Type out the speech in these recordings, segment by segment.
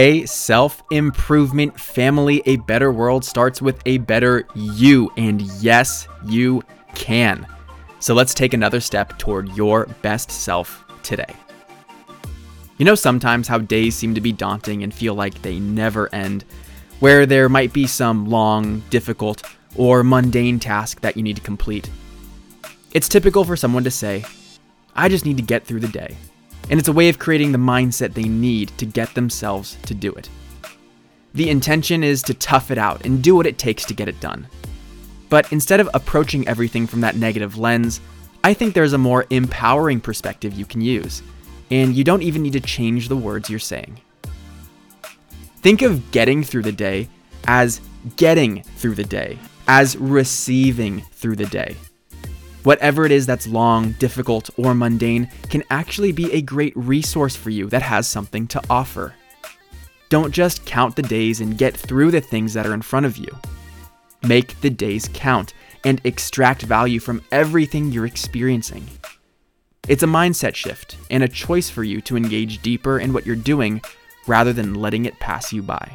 Hey, self improvement family, a better world starts with a better you. And yes, you can. So let's take another step toward your best self today. You know, sometimes how days seem to be daunting and feel like they never end, where there might be some long, difficult, or mundane task that you need to complete. It's typical for someone to say, I just need to get through the day. And it's a way of creating the mindset they need to get themselves to do it. The intention is to tough it out and do what it takes to get it done. But instead of approaching everything from that negative lens, I think there's a more empowering perspective you can use, and you don't even need to change the words you're saying. Think of getting through the day as getting through the day, as receiving through the day. Whatever it is that's long, difficult, or mundane can actually be a great resource for you that has something to offer. Don't just count the days and get through the things that are in front of you. Make the days count and extract value from everything you're experiencing. It's a mindset shift and a choice for you to engage deeper in what you're doing rather than letting it pass you by.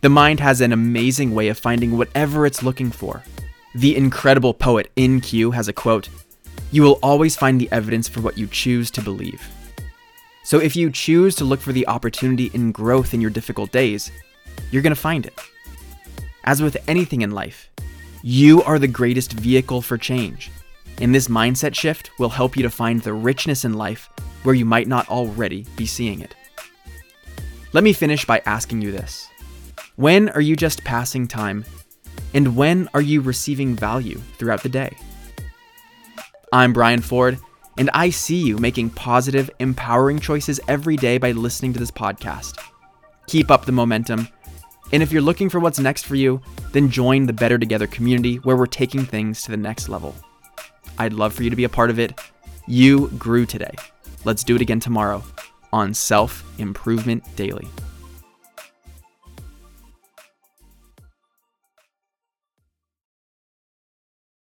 The mind has an amazing way of finding whatever it's looking for. The incredible poet In-Q has a quote You will always find the evidence for what you choose to believe. So if you choose to look for the opportunity in growth in your difficult days, you're going to find it. As with anything in life, you are the greatest vehicle for change. And this mindset shift will help you to find the richness in life where you might not already be seeing it. Let me finish by asking you this When are you just passing time? And when are you receiving value throughout the day? I'm Brian Ford, and I see you making positive, empowering choices every day by listening to this podcast. Keep up the momentum and if you're looking for what's next for you, then join the Better Together community where we're taking things to the next level. I'd love for you to be a part of it. You grew today. Let's do it again tomorrow on Self Improvement Daily.